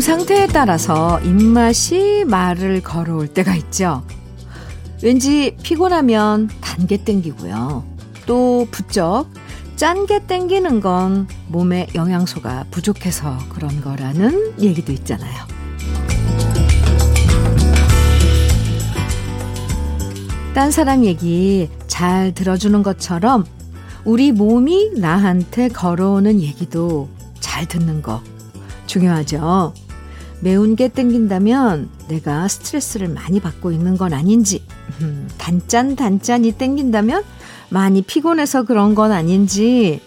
몸 상태에 따라서 입맛이 말을 걸어올 때가 있죠. 왠지 피곤하면 단 게 땡기고요. 또 부쩍 짠 게 땡기는 건 몸에 영양소가 부족해서 그런 거라는 얘기도 있잖아요. 딴 사람 얘기 잘 들어주는 것처럼 우리 몸이 나한테 걸어오는 얘기도 잘 듣는 거 중요하죠. 매운 게 땡긴다면 내가 스트레스를 많이 받고 있는 건 아닌지, 음, 단짠 단짠이 땡긴다면 많이 피곤해서 그런 건 아닌지,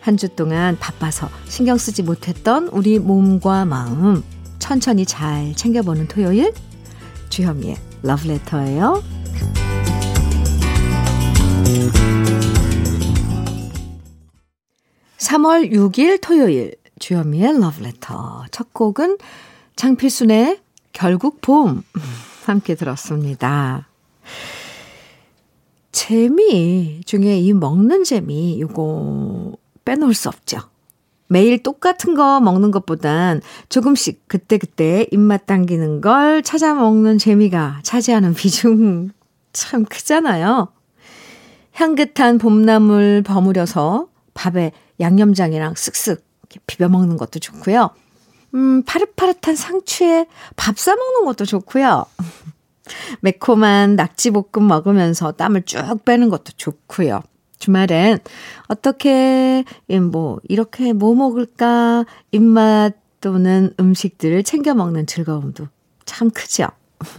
한 주 동안 바빠서 신경 쓰지 못했던 우리 몸과 마음 천천히 잘 챙겨보는 토요일 주현미의 러브레터예요. 3월 6일 토요일 주현미의 러브레터 첫 곡은 장필순의 결국 봄 함께 들었습니다. 재미 중에 이 먹는 재미 요거 빼놓을 수 없죠. 매일 똑같은 거 먹는 것보단 조금씩 그때그때 입맛 당기는 걸 찾아 먹는 재미가 차지하는 비중 참 크잖아요. 향긋한 봄나물 버무려서 밥에 양념장이랑 쓱쓱 비벼 먹는 것도 좋고요. 음, 파릇파릇한 상추에 밥 싸 먹는 것도 좋고요. 매콤한 낙지볶음 먹으면서 땀을 쭉 빼는 것도 좋고요. 주말엔 어떻게 뭐 이렇게 뭐 먹을까 입맛 또는 음식들을 챙겨 먹는 즐거움도 참 크죠.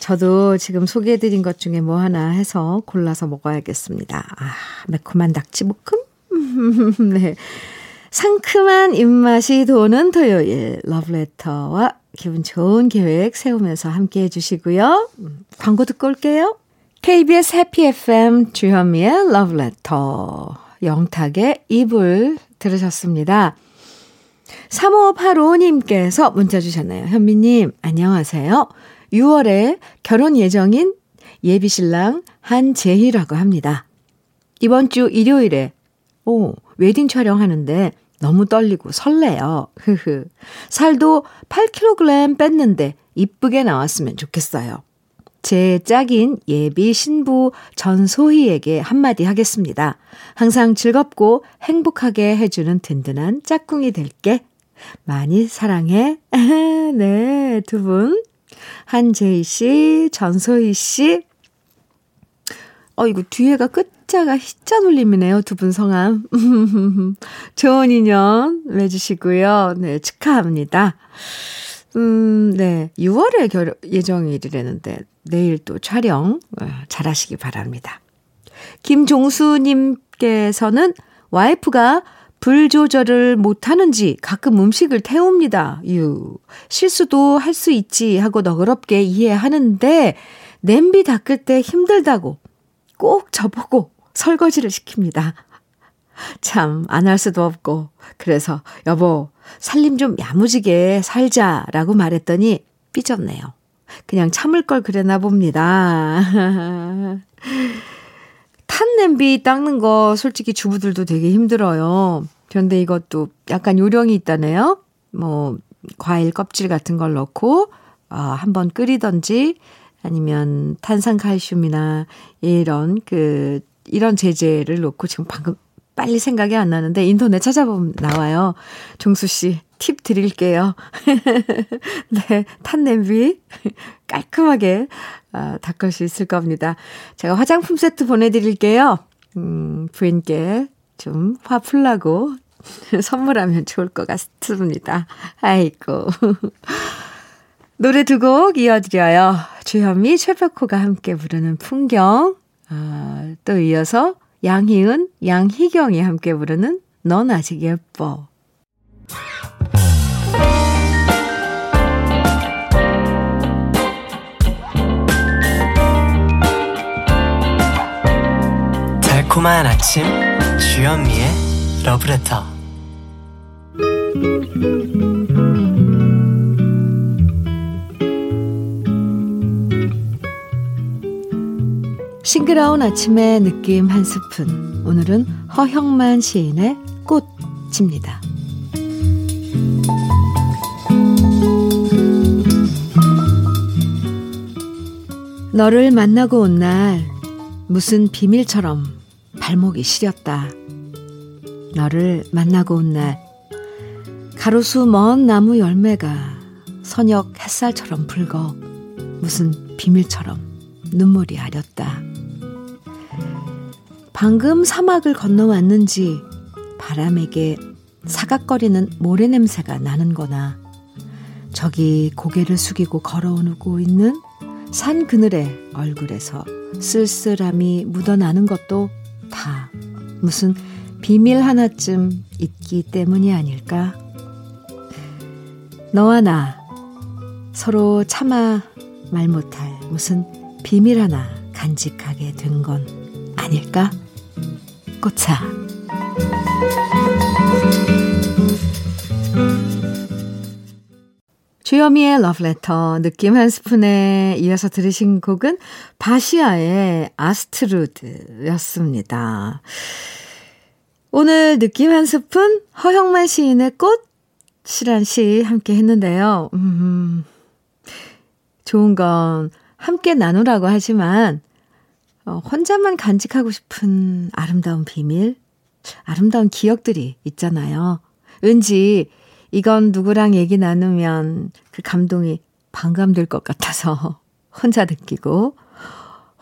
저도 지금 소개해드린 것 중에 뭐 하나 해서 골라서 먹어야겠습니다. 아, 매콤한 낙지볶음? 네. 상큼한 입맛이 도는 토요일 러브레터와 기분 좋은 계획 세우면서 함께 해주시고요. 음, 광고 듣고 올게요. KBS 해피 FM 주현미의 러브레터 영탁의 입을 들으셨습니다. 3585님께서 문자 주셨네요. 현미님 안녕하세요. 6월에 결혼 예정인 예비신랑 한재희라고 합니다. 이번 주 일요일에 오 웨딩 촬영하는데 너무 떨리고 설레요. 흐흐. 살도 8kg 뺐는데 이쁘게 나왔으면 좋겠어요. 제 짝인 예비 신부 전소희에게 한마디 하겠습니다. 항상 즐겁고 행복하게 해주는 든든한 짝꿍이 될게. 많이 사랑해. 네, 두 분. 한재희 씨, 전소희 씨. 어, 이거 뒤에가 끝자가 희자 돌림이네요. 두 분 성함. 좋은 인연 맺으시고요. 네, 축하합니다. 음, 네. 6월에 결, 예정일이라는데, 내일 또 촬영 어, 잘 하시기 바랍니다. 김종수님께서는 와이프가 불 조절을 못하는지 가끔 음식을 태웁니다. 유. 실수도 할 수 있지 하고 너그럽게 이해하는데 냄비 닦을 때 힘들다고 꼭 저보고 설거지를 시킵니다. 참, 안 할 수도 없고. 그래서, 여보, 살림 좀 야무지게 살자라고 말했더니 삐졌네요. 그냥 참을 걸 그랬나 봅니다. 탄 냄비 닦는 거 솔직히 주부들도 되게 힘들어요. 그런데 이것도 약간 요령이 있다네요. 뭐, 과일 껍질 같은 걸 넣고, 어, 한번 끓이던지, 아니면 탄산 칼슘이나 이런 그, 이런 제재를 놓고 지금 방금 빨리 생각이 안 나는데 인터넷 찾아보면 나와요. 종수 씨, 팁 드릴게요. 네, 탄 냄비 깔끔하게 아, 닦을 수 있을 겁니다. 제가 화장품 세트 보내드릴게요. 음, 부인께 좀 화 풀라고 선물하면 좋을 것 같습니다. 아이고. 노래 두 곡 이어드려요. 주현미, 최백호가 함께 부르는 풍경. 아, 또 이어서 양희은, 양희경이 함께 부르는 넌 아직 예뻐. 달콤한 아침 주현미의 러브레터 싱그러운 아침의 느낌 한 스푼 오늘은 허형만 시인의 꽃입니다. 너를 만나고 온 날 무슨 비밀처럼 발목이 시렸다. 너를 만나고 온 날 가로수 먼 나무 열매가 선역 햇살처럼 붉어 무슨 비밀처럼 눈물이 아렸다. 방금 사막을 건너왔는지 바람에게 사각거리는 모래 냄새가 나는 거나 저기 고개를 숙이고 걸어오고 있는 산 그늘에 얼굴에서 쓸쓸함이 묻어나는 것도 다 무슨 비밀 하나쯤 있기 때문이 아닐까? 너와 나 서로 차마 말 못할 무슨 비밀 하나 간직하게 된 건 아닐까? 꽃차 주여미의 러브레터 느낌 한 스푼에 이어서 들으신 곡은 바시아의 아스트루드였습니다. 오늘 느낌 한 스푼 허영만 시인의 꽃이란 시 함께 했는데요. 음, 좋은 건 함께 나누라고 하지만 어, 혼자만 간직하고 싶은 아름다운 비밀, 아름다운 기억들이 있잖아요. 왠지 이건 누구랑 얘기 나누면 그 감동이 반감될 것 같아서 혼자 느끼고,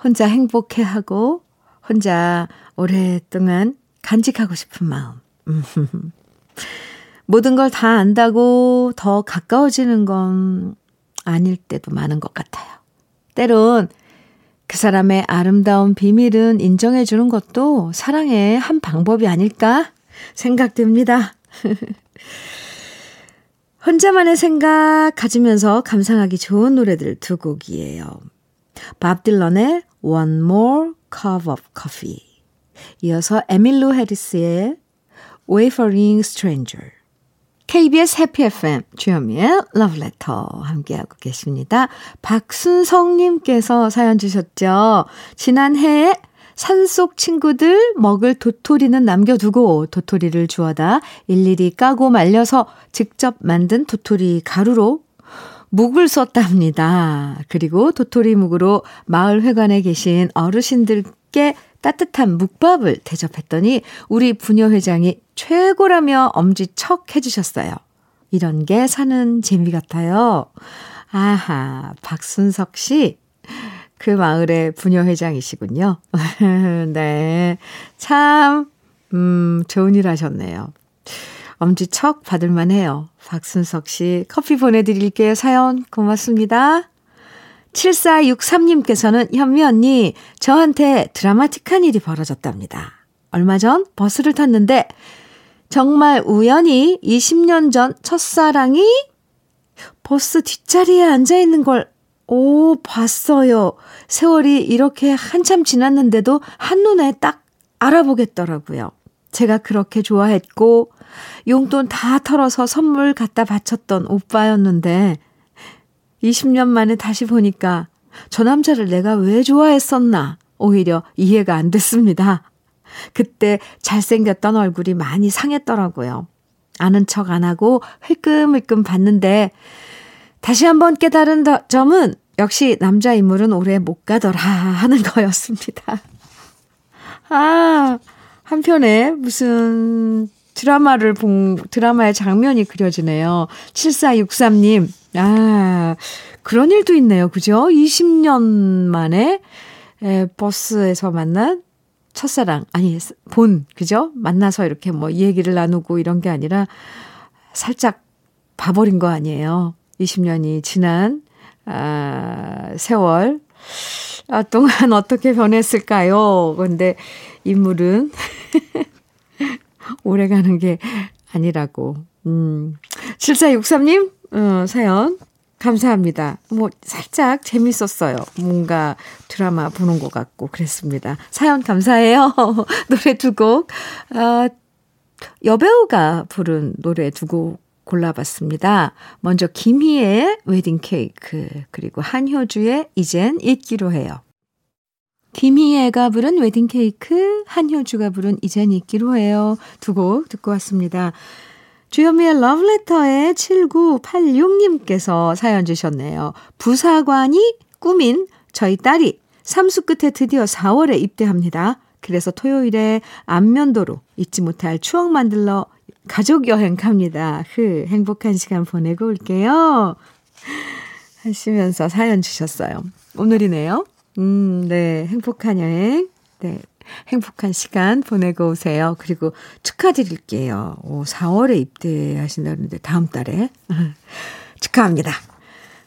혼자 행복해하고, 혼자 오랫동안 간직하고 싶은 마음. 모든 걸 다 안다고 더 가까워지는 건 아닐 때도 많은 것 같아요. 때론 그 사람의 아름다운 비밀은 인정해 주는 것도 사랑의 한 방법이 아닐까 생각됩니다. 혼자만의 생각 가지면서 감상하기 좋은 노래들 두 곡이에요. 밥 딜런의 One More Cup of Coffee 이어서 에밀로 해리스의 Wayfaring Stranger KBS 해피 FM 주현미의 러브레터 함께하고 계십니다. 박순성님께서 사연 주셨죠. 지난해에 산속 친구들 먹을 도토리는 남겨두고 도토리를 주워다 일일이 까고 말려서 직접 만든 도토리 가루로 묵을 썼답니다. 그리고 도토리 묵으로 마을 회관에 계신 어르신들께 따뜻한 묵밥을 대접했더니 우리 부녀회장이 최고라며 엄지척 해주셨어요. 이런 게 사는 재미 같아요. 아하, 박순석 씨. 그 마을의 부녀회장이시군요. 네. 참, 음, 좋은 일 하셨네요. 엄지척 받을만 해요. 박순석 씨, 커피 보내드릴게요. 사연 고맙습니다. 7463님께서는 현미 언니, 저한테 드라마틱한 일이 벌어졌답니다. 얼마 전 버스를 탔는데, 정말 우연히 20년 전 첫사랑이 버스 뒷자리에 앉아있는 걸 오, 봤어요. 세월이 이렇게 한참 지났는데도 한눈에 딱 알아보겠더라고요. 제가 그렇게 좋아했고, 용돈 다 털어서 선물 갖다 바쳤던 오빠였는데, 20년 만에 다시 보니까 저 남자를 내가 왜 좋아했었나, 오히려 이해가 안 됐습니다. 그때 잘생겼던 얼굴이 많이 상했더라고요. 아는 척 안 하고 흘끔흘끔 봤는데, 다시 한번 깨달은 점은 역시 남자 인물은 오래 못 가더라 하는 거였습니다. 아, 한편에 무슨 드라마를 본, 드라마의 장면이 그려지네요. 7463님, 아, 그런 일도 있네요. 그죠? 20년 만에 에, 버스에서 만난 첫사랑, 아니, 본, 그죠? 만나서 이렇게 뭐 얘기를 나누고 이런 게 아니라 살짝 봐버린 거 아니에요. 20년이 지난 아, 세월 아, 동안 어떻게 변했을까요? 근데 인물은 오래 가는 게 아니라고. 음. 7463님, 어, 사연 감사합니다. 뭐, 살짝 재밌었어요. 뭔가 드라마 보는 것 같고, 그랬습니다. 사연 감사해요. 노래 두 곡, 아, 여배우가 부른 노래 두 곡 골라봤습니다. 먼저 김희애의 웨딩 케이크 그리고 한효주의 이젠 잊기로 해요. 김희애가 부른 웨딩 케이크, 한효주가 부른 이젠 잊기로 해요. 두 곡 듣고 왔습니다. 주현미의 러브레터에 7986님께서 사연 주셨네요. 부사관이 꾸민 저희 딸이 삼수 끝에 드디어 4월에 입대합니다. 그래서 토요일에 안면도로 잊지 못할 추억 만들러 가족 여행 갑니다. 흐, 행복한 시간 보내고 올게요. 하시면서 사연 주셨어요. 오늘이네요. 음, 네. 행복한 여행. 네. 행복한 시간 보내고 오세요. 그리고 축하드릴게요. 오, 4월에 입대하신다는데 다음 달에. 축하합니다.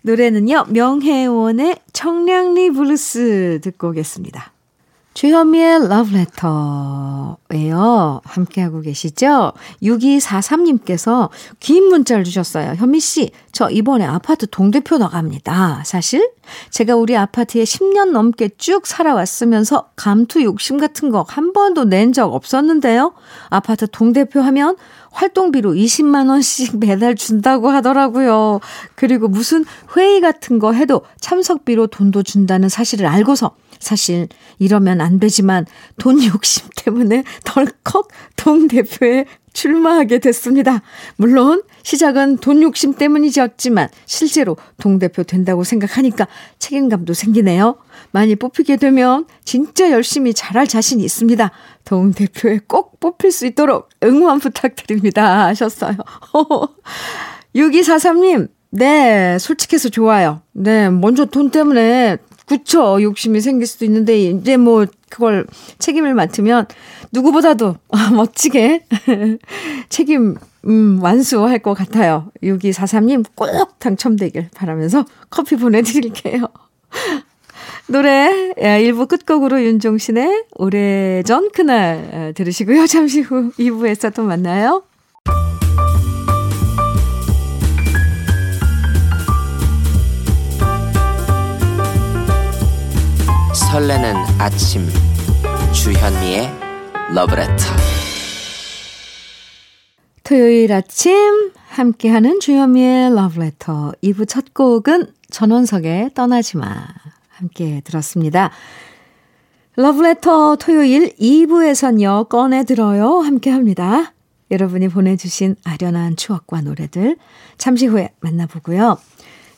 노래는요. 명혜원의 청량리 블루스 듣고 오겠습니다. 주현미의 러브레터예요. 함께하고 계시죠? 6243님께서 긴 문자를 주셨어요. 현미씨, 저 이번에 아파트 동대표 나갑니다. 사실 제가 우리 아파트에 10년 넘게 쭉 살아왔으면서 감투 욕심 같은 거 한 번도 낸 적 없었는데요. 아파트 동대표 하면 활동비로 20만 원씩 매달 준다고 하더라고요. 그리고 무슨 회의 같은 거 해도 참석비로 돈도 준다는 사실을 알고서 사실 이러면 안 되지만 돈 욕심 때문에 덜컥 동 대표에 출마하게 됐습니다. 물론 시작은 돈 욕심 때문이었지만 실제로 동대표 된다고 생각하니까 책임감도 생기네요. 많이 뽑히게 되면 진짜 열심히 잘할 자신이 있습니다. 동대표에 꼭 뽑힐 수 있도록 응원 부탁드립니다. 하셨어요. 6243님, 네, 솔직해서 좋아요. 네, 먼저 돈 때문에 그쵸. 욕심이 생길 수도 있는데, 이제 뭐, 그걸 책임을 맡으면 누구보다도 멋지게 책임, 음, 완수할 것 같아요. 6243님 꼭 당첨되길 바라면서 커피 보내드릴게요. 노래 1부 끝곡으로 윤종신의 오래전 그날 들으시고요. 잠시 후 2부에서 또 만나요. 설레는 아침 주현미의 러브레터 토요일 아침 함께하는 주현미의 러브레터 2부 첫 곡은 전원석의 떠나지 마 함께 들었습니다. 러브레터 토요일 2부에선요 꺼내 들어요 함께합니다. 여러분이 보내주신 아련한 추억과 노래들 잠시 후에 만나보고요.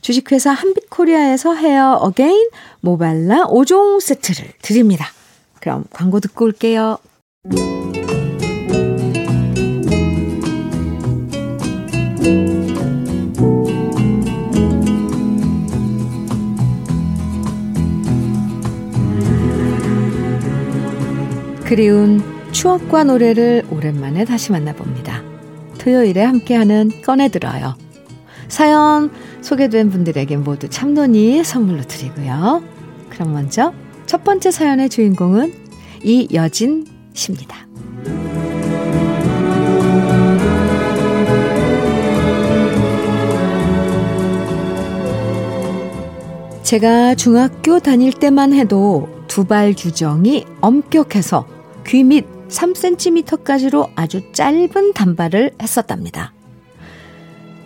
주식회사 한빛코리아에서 헤어 어게인 모발라 5종 세트를 드립니다. 그럼 광고 듣고 올게요. 그리운 추억과 노래를 오랜만에 다시 만나봅니다. 토요일에 함께하는 꺼내들어요. 사연 소개된 분들에게 모두 참론이 선물로 드리고요. 그럼 먼저 첫 번째 사연의 주인공은 이여진 씨입니다. 제가 중학교 다닐 때만 해도 두발 규정이 엄격해서 귀 밑 3cm까지로 아주 짧은 단발을 했었답니다.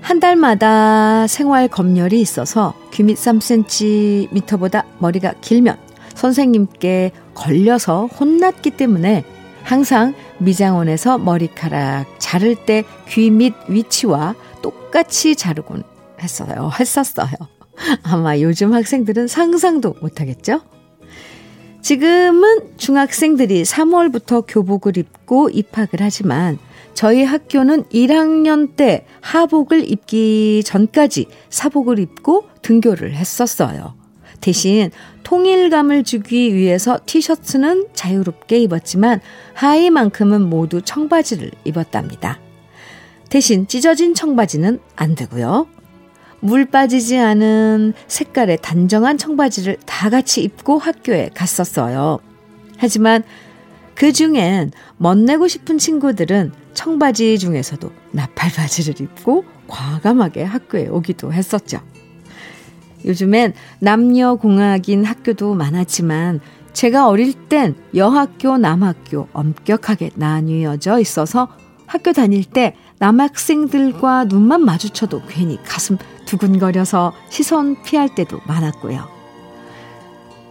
한 달마다 생활 검열이 있어서 귀밑 3cm보다 머리가 길면 선생님께 걸려서 혼났기 때문에 항상 미장원에서 머리카락 자를 때 귀 밑 위치와 똑같이 자르곤 했어요. 했었어요. 아마 요즘 학생들은 상상도 못하겠죠? 지금은 중학생들이 3월부터 교복을 입고 입학을 하지만 저희 학교는 1학년 때 하복을 입기 전까지 사복을 입고 등교를 했었어요. 대신 통일감을 주기 위해서 티셔츠는 자유롭게 입었지만 하의만큼은 모두 청바지를 입었답니다. 대신 찢어진 청바지는 안 되고요. 물 빠지지 않은 색깔의 단정한 청바지를 다 같이 입고 학교에 갔었어요. 하지만 그 중엔 멋내고 싶은 친구들은 청바지 중에서도 나팔바지를 입고 과감하게 학교에 오기도 했었죠. 요즘엔 남녀공학인 학교도 많았지만 제가 어릴 땐 여학교, 남학교 엄격하게 나뉘어져 있어서 학교 다닐 때 남학생들과 눈만 마주쳐도 괜히 가슴 두근거려서 시선 피할 때도 많았고요.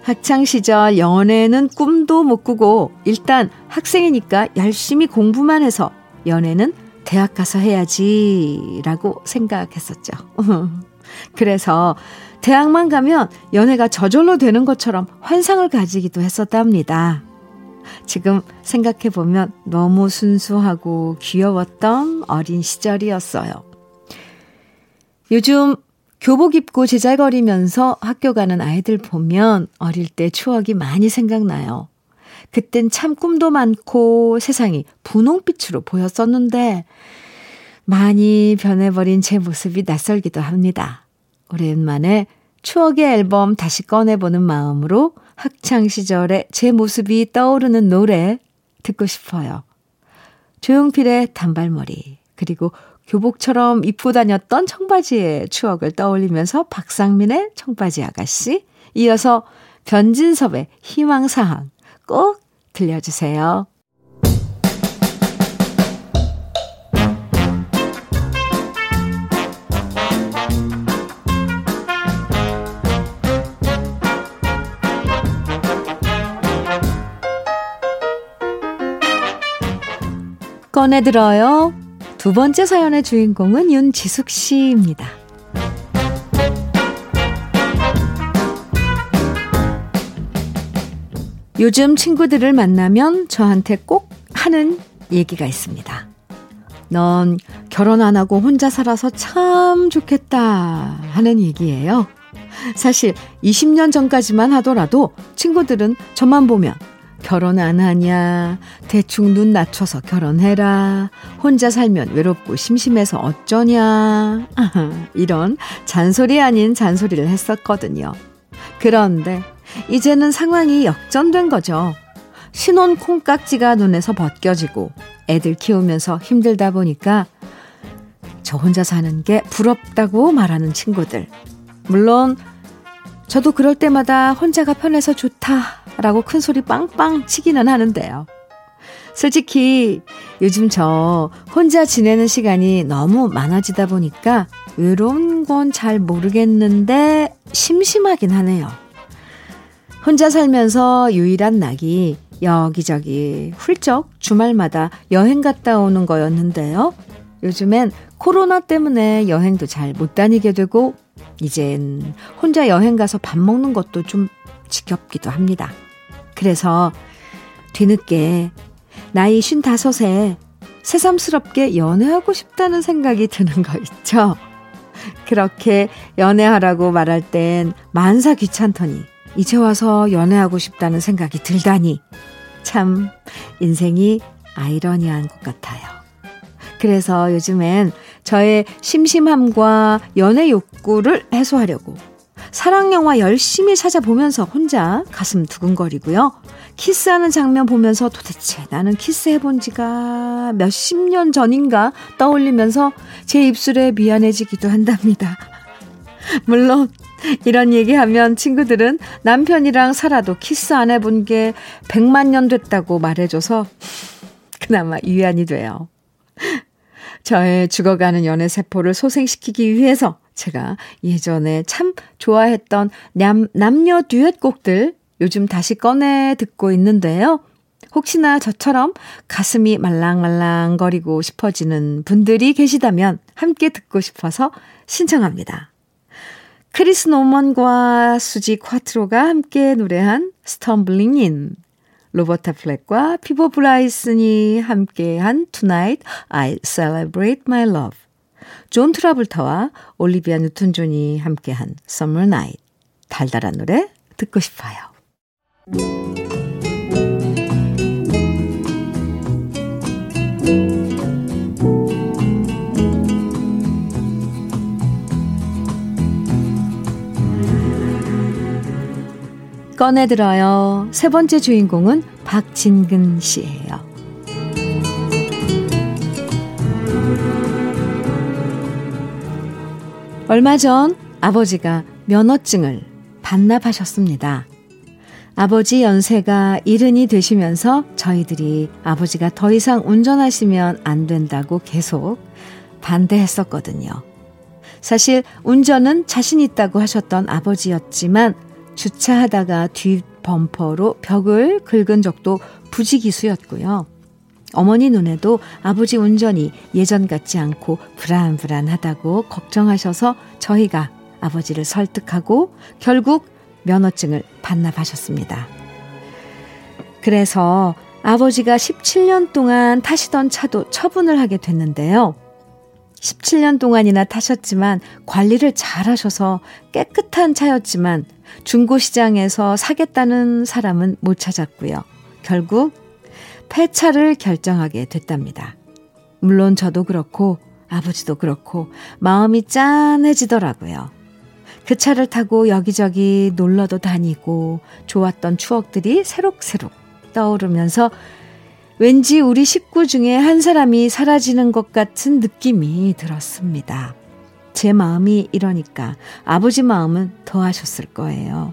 학창시절 연애는 꿈도 못 꾸고 일단 학생이니까 열심히 공부만 해서 연애는 대학 가서 해야지라고 생각했었죠. 그래서 대학만 가면 연애가 저절로 되는 것처럼 환상을 가지기도 했었답니다. 지금 생각해보면 너무 순수하고 귀여웠던 어린 시절이었어요. 요즘 교복 입고 제잘거리면서 학교 가는 아이들 보면 어릴 때 추억이 많이 생각나요. 그땐 참 꿈도 많고 세상이 분홍빛으로 보였었는데 많이 변해버린 제 모습이 낯설기도 합니다. 오랜만에 추억의 앨범 다시 꺼내보는 마음으로 학창 시절의 제 모습이 떠오르는 노래 듣고 싶어요. 조용필의 단발머리, 그리고 교복처럼 입고 다녔던 청바지의 추억을 떠올리면서 박상민의 청바지 아가씨, 이어서 변진섭의 희망사항 꼭 들려주세요. 꺼내들어요. 두 번째 사연의 주인공은 윤지숙 씨입니다. 요즘 친구들을 만나면 저한테 꼭 하는 얘기가 있습니다. 넌 결혼 안 하고 혼자 살아서 참 좋겠다 하는 얘기예요. 사실 20년 전까지만 하더라도 친구들은 저만 보면 결혼 안 하냐? 대충 눈 낮춰서 결혼해라. 혼자 살면 외롭고 심심해서 어쩌냐? 이런 잔소리 아닌 잔소리를 했었거든요. 그런데 이제는 상황이 역전된 거죠. 신혼 콩깍지가 눈에서 벗겨지고 애들 키우면서 힘들다 보니까 저 혼자 사는 게 부럽다고 말하는 친구들. 물론 저도 그럴 때마다 혼자가 편해서 좋다 라고 큰 소리 빵빵 치기는 하는데요. 솔직히 요즘 저 혼자 지내는 시간이 너무 많아지다 보니까 외로운 건 잘 모르겠는데 심심하긴 하네요. 혼자 살면서 유일한 낙이 여기저기 훌쩍 주말마다 여행 갔다 오는 거였는데요. 요즘엔 코로나 때문에 여행도 잘 못 다니게 되고, 이젠 혼자 여행 가서 밥 먹는 것도 좀 지겹기도 합니다. 그래서 뒤늦게 나이 55에 새삼스럽게 연애하고 싶다는 생각이 드는 거 있죠? 그렇게 연애하라고 말할 땐 만사 귀찮더니 이제 와서 연애하고 싶다는 생각이 들다니 참 인생이 아이러니한 것 같아요. 그래서 요즘엔 저의 심심함과 연애 욕구를 해소하려고 사랑 영화 열심히 찾아보면서 혼자 가슴 두근거리고요. 키스하는 장면 보면서 도대체 나는 키스해본 지가 몇십 년 전인가 떠올리면서 제 입술에 미안해지기도 한답니다. 물론, 이런 얘기하면 친구들은 남편이랑 살아도 키스 안 해본 게 백만 년 됐다고 말해줘서 그나마 위안이 돼요. 저의 죽어가는 연애 세포를 소생시키기 위해서 제가 예전에 참 좋아했던 남, 남녀 듀엣곡들 요즘 다시 꺼내 듣고 있는데요. 혹시나 저처럼 가슴이 말랑말랑거리고 싶어지는 분들이 계시다면 함께 듣고 싶어서 신청합니다. 크리스 노먼과 수지 콰트로가 함께 노래한 Stumblin' In 로버타 플렉과 피보 브라이슨이 함께한 Tonight I Celebrate My Love. 존 트라블타와 올리비아 뉴튼 존이 함께한 Summer Night. 달달한 노래 듣고 싶어요. 꺼내들어요. 세 번째 주인공은 박진근 씨예요. 얼마 전 아버지가 면허증을 반납하셨습니다. 아버지 연세가 이른이 되시면서 저희들이 아버지가 더 이상 운전하시면 안 된다고 계속 반대했었거든요. 사실 운전은 자신 있다고 하셨던 아버지였지만 주차하다가 뒷 범퍼로 벽을 긁은 적도 부지기수였고요. 어머니 눈에도 아버지 운전이 예전 같지 않고 불안불안하다고 걱정하셔서 저희가 아버지를 설득하고 결국 면허증을 반납하셨습니다. 그래서 아버지가 17년 동안 타시던 차도 처분을 하게 됐는데요. 17년 동안이나 타셨지만 관리를 잘 하셔서 깨끗한 차였지만 중고시장에서 사겠다는 사람은 못 찾았고요. 결국 폐차를 결정하게 됐답니다. 물론 저도 그렇고 아버지도 그렇고 마음이 짠해지더라고요. 그 차를 타고 여기저기 놀러도 다니고 좋았던 추억들이 새록새록 떠오르면서 왠지 우리 식구 중에 한 사람이 사라지는 것 같은 느낌이 들었습니다. 제 마음이 이러니까 아버지 마음은 더 하셨을 거예요.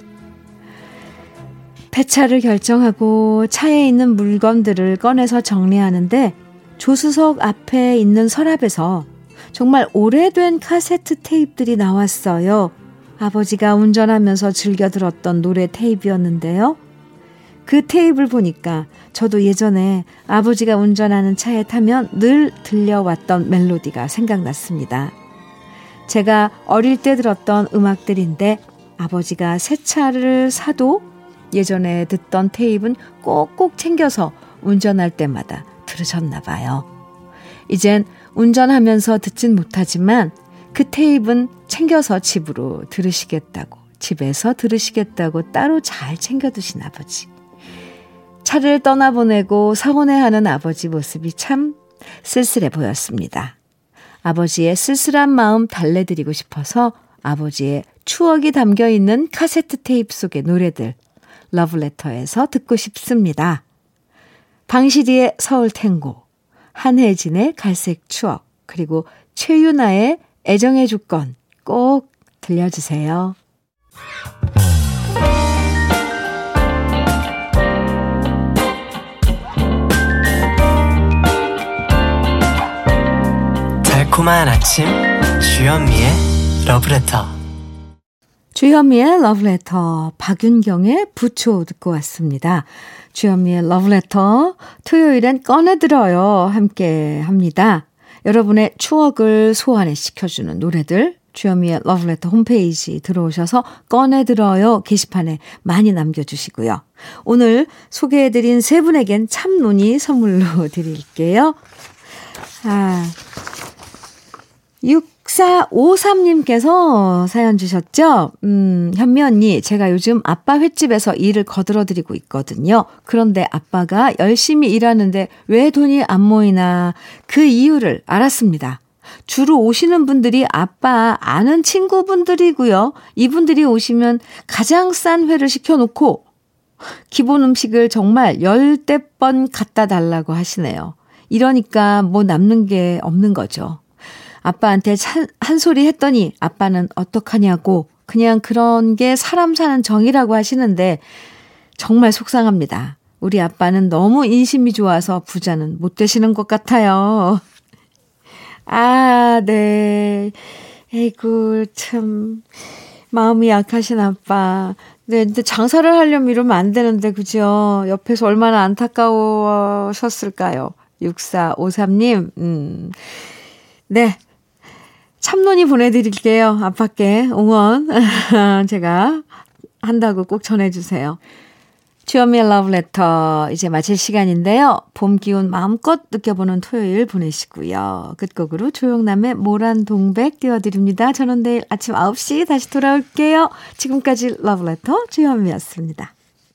폐차를 결정하고 차에 있는 물건들을 꺼내서 정리하는데 조수석 앞에 있는 서랍에서 정말 오래된 카세트 테이프들이 나왔어요. 아버지가 운전하면서 즐겨 들었던 노래 테이프였는데요. 그 테이프를 보니까 저도 예전에 아버지가 운전하는 차에 타면 늘 들려왔던 멜로디가 생각났습니다. 제가 어릴 때 들었던 음악들인데 아버지가 새 차를 사도 예전에 듣던 테이프는 꼭꼭 챙겨서 운전할 때마다 들으셨나 봐요. 이젠 운전하면서 듣진 못하지만 그 테이프는 챙겨서 집으로 들으시겠다고, 집에서 들으시겠다고 따로 잘 챙겨두신 아버지. 차를 떠나보내고 서운해하는 아버지 모습이 참 쓸쓸해 보였습니다. 아버지의 쓸쓸한 마음 달래드리고 싶어서 아버지의 추억이 담겨 있는 카세트 테이프 속의 노래들 러브레터에서 듣고 싶습니다. 방시리의 서울 탱고, 한혜진의 갈색 추억, 그리고 최유나의 애정의 주권 꼭 들려주세요. 달콤한 아침 주현미의 러브레터 주현미의 러브레터 박윤경의 부초 듣고 왔습니다. 주현미의 러브레터 토요일엔 꺼내들어요 함께 합니다. 여러분의 추억을 소환해 시켜주는 노래들 주현미의 러브레터 홈페이지 들어오셔서 꺼내들어요 게시판에 많이 남겨주시고요. 오늘 소개해드린 세 분에겐 참논이 선물로 드릴게요. 아, 6453님께서 사연 주셨죠? 음, 현미 언니, 제가 요즘 아빠 횟집에서 일을 거들어드리고 있거든요. 그런데 아빠가 열심히 일하는데 왜 돈이 안 모이나 그 이유를 알았습니다. 주로 오시는 분들이 아빠 아는 친구분들이고요. 이분들이 오시면 가장 싼 회를 시켜놓고 기본 음식을 정말 열대 번 갖다 달라고 하시네요. 이러니까 뭐 남는 게 없는 거죠. 아빠한테 한 소리 했더니 아빠는 어떡하냐고 그냥 그런 게 사람 사는 정이라고 하시는데 정말 속상합니다. 우리 아빠는 너무 인심이 좋아서 부자는 못 되시는 것 같아요. 아, 네. 에이구, 참. 마음이 약하신 아빠. 네, 근데 장사를 하려면 이러면 안 되는데, 그죠? 옆에서 얼마나 안타까우셨을까요? 6453님, 음. 네. 참론이 보내드릴게요. 아빠께 응원. 제가 한다고 꼭 전해주세요. 주현미의 러브레터 이제 마칠 시간인데요. 봄 기운 마음껏 느껴보는 토요일 보내시고요. 끝곡으로 조용남의 모란 동백 띄워드립니다. 저는 내일 아침 9시 다시 돌아올게요. 지금까지 러브레터 주현미였습니다.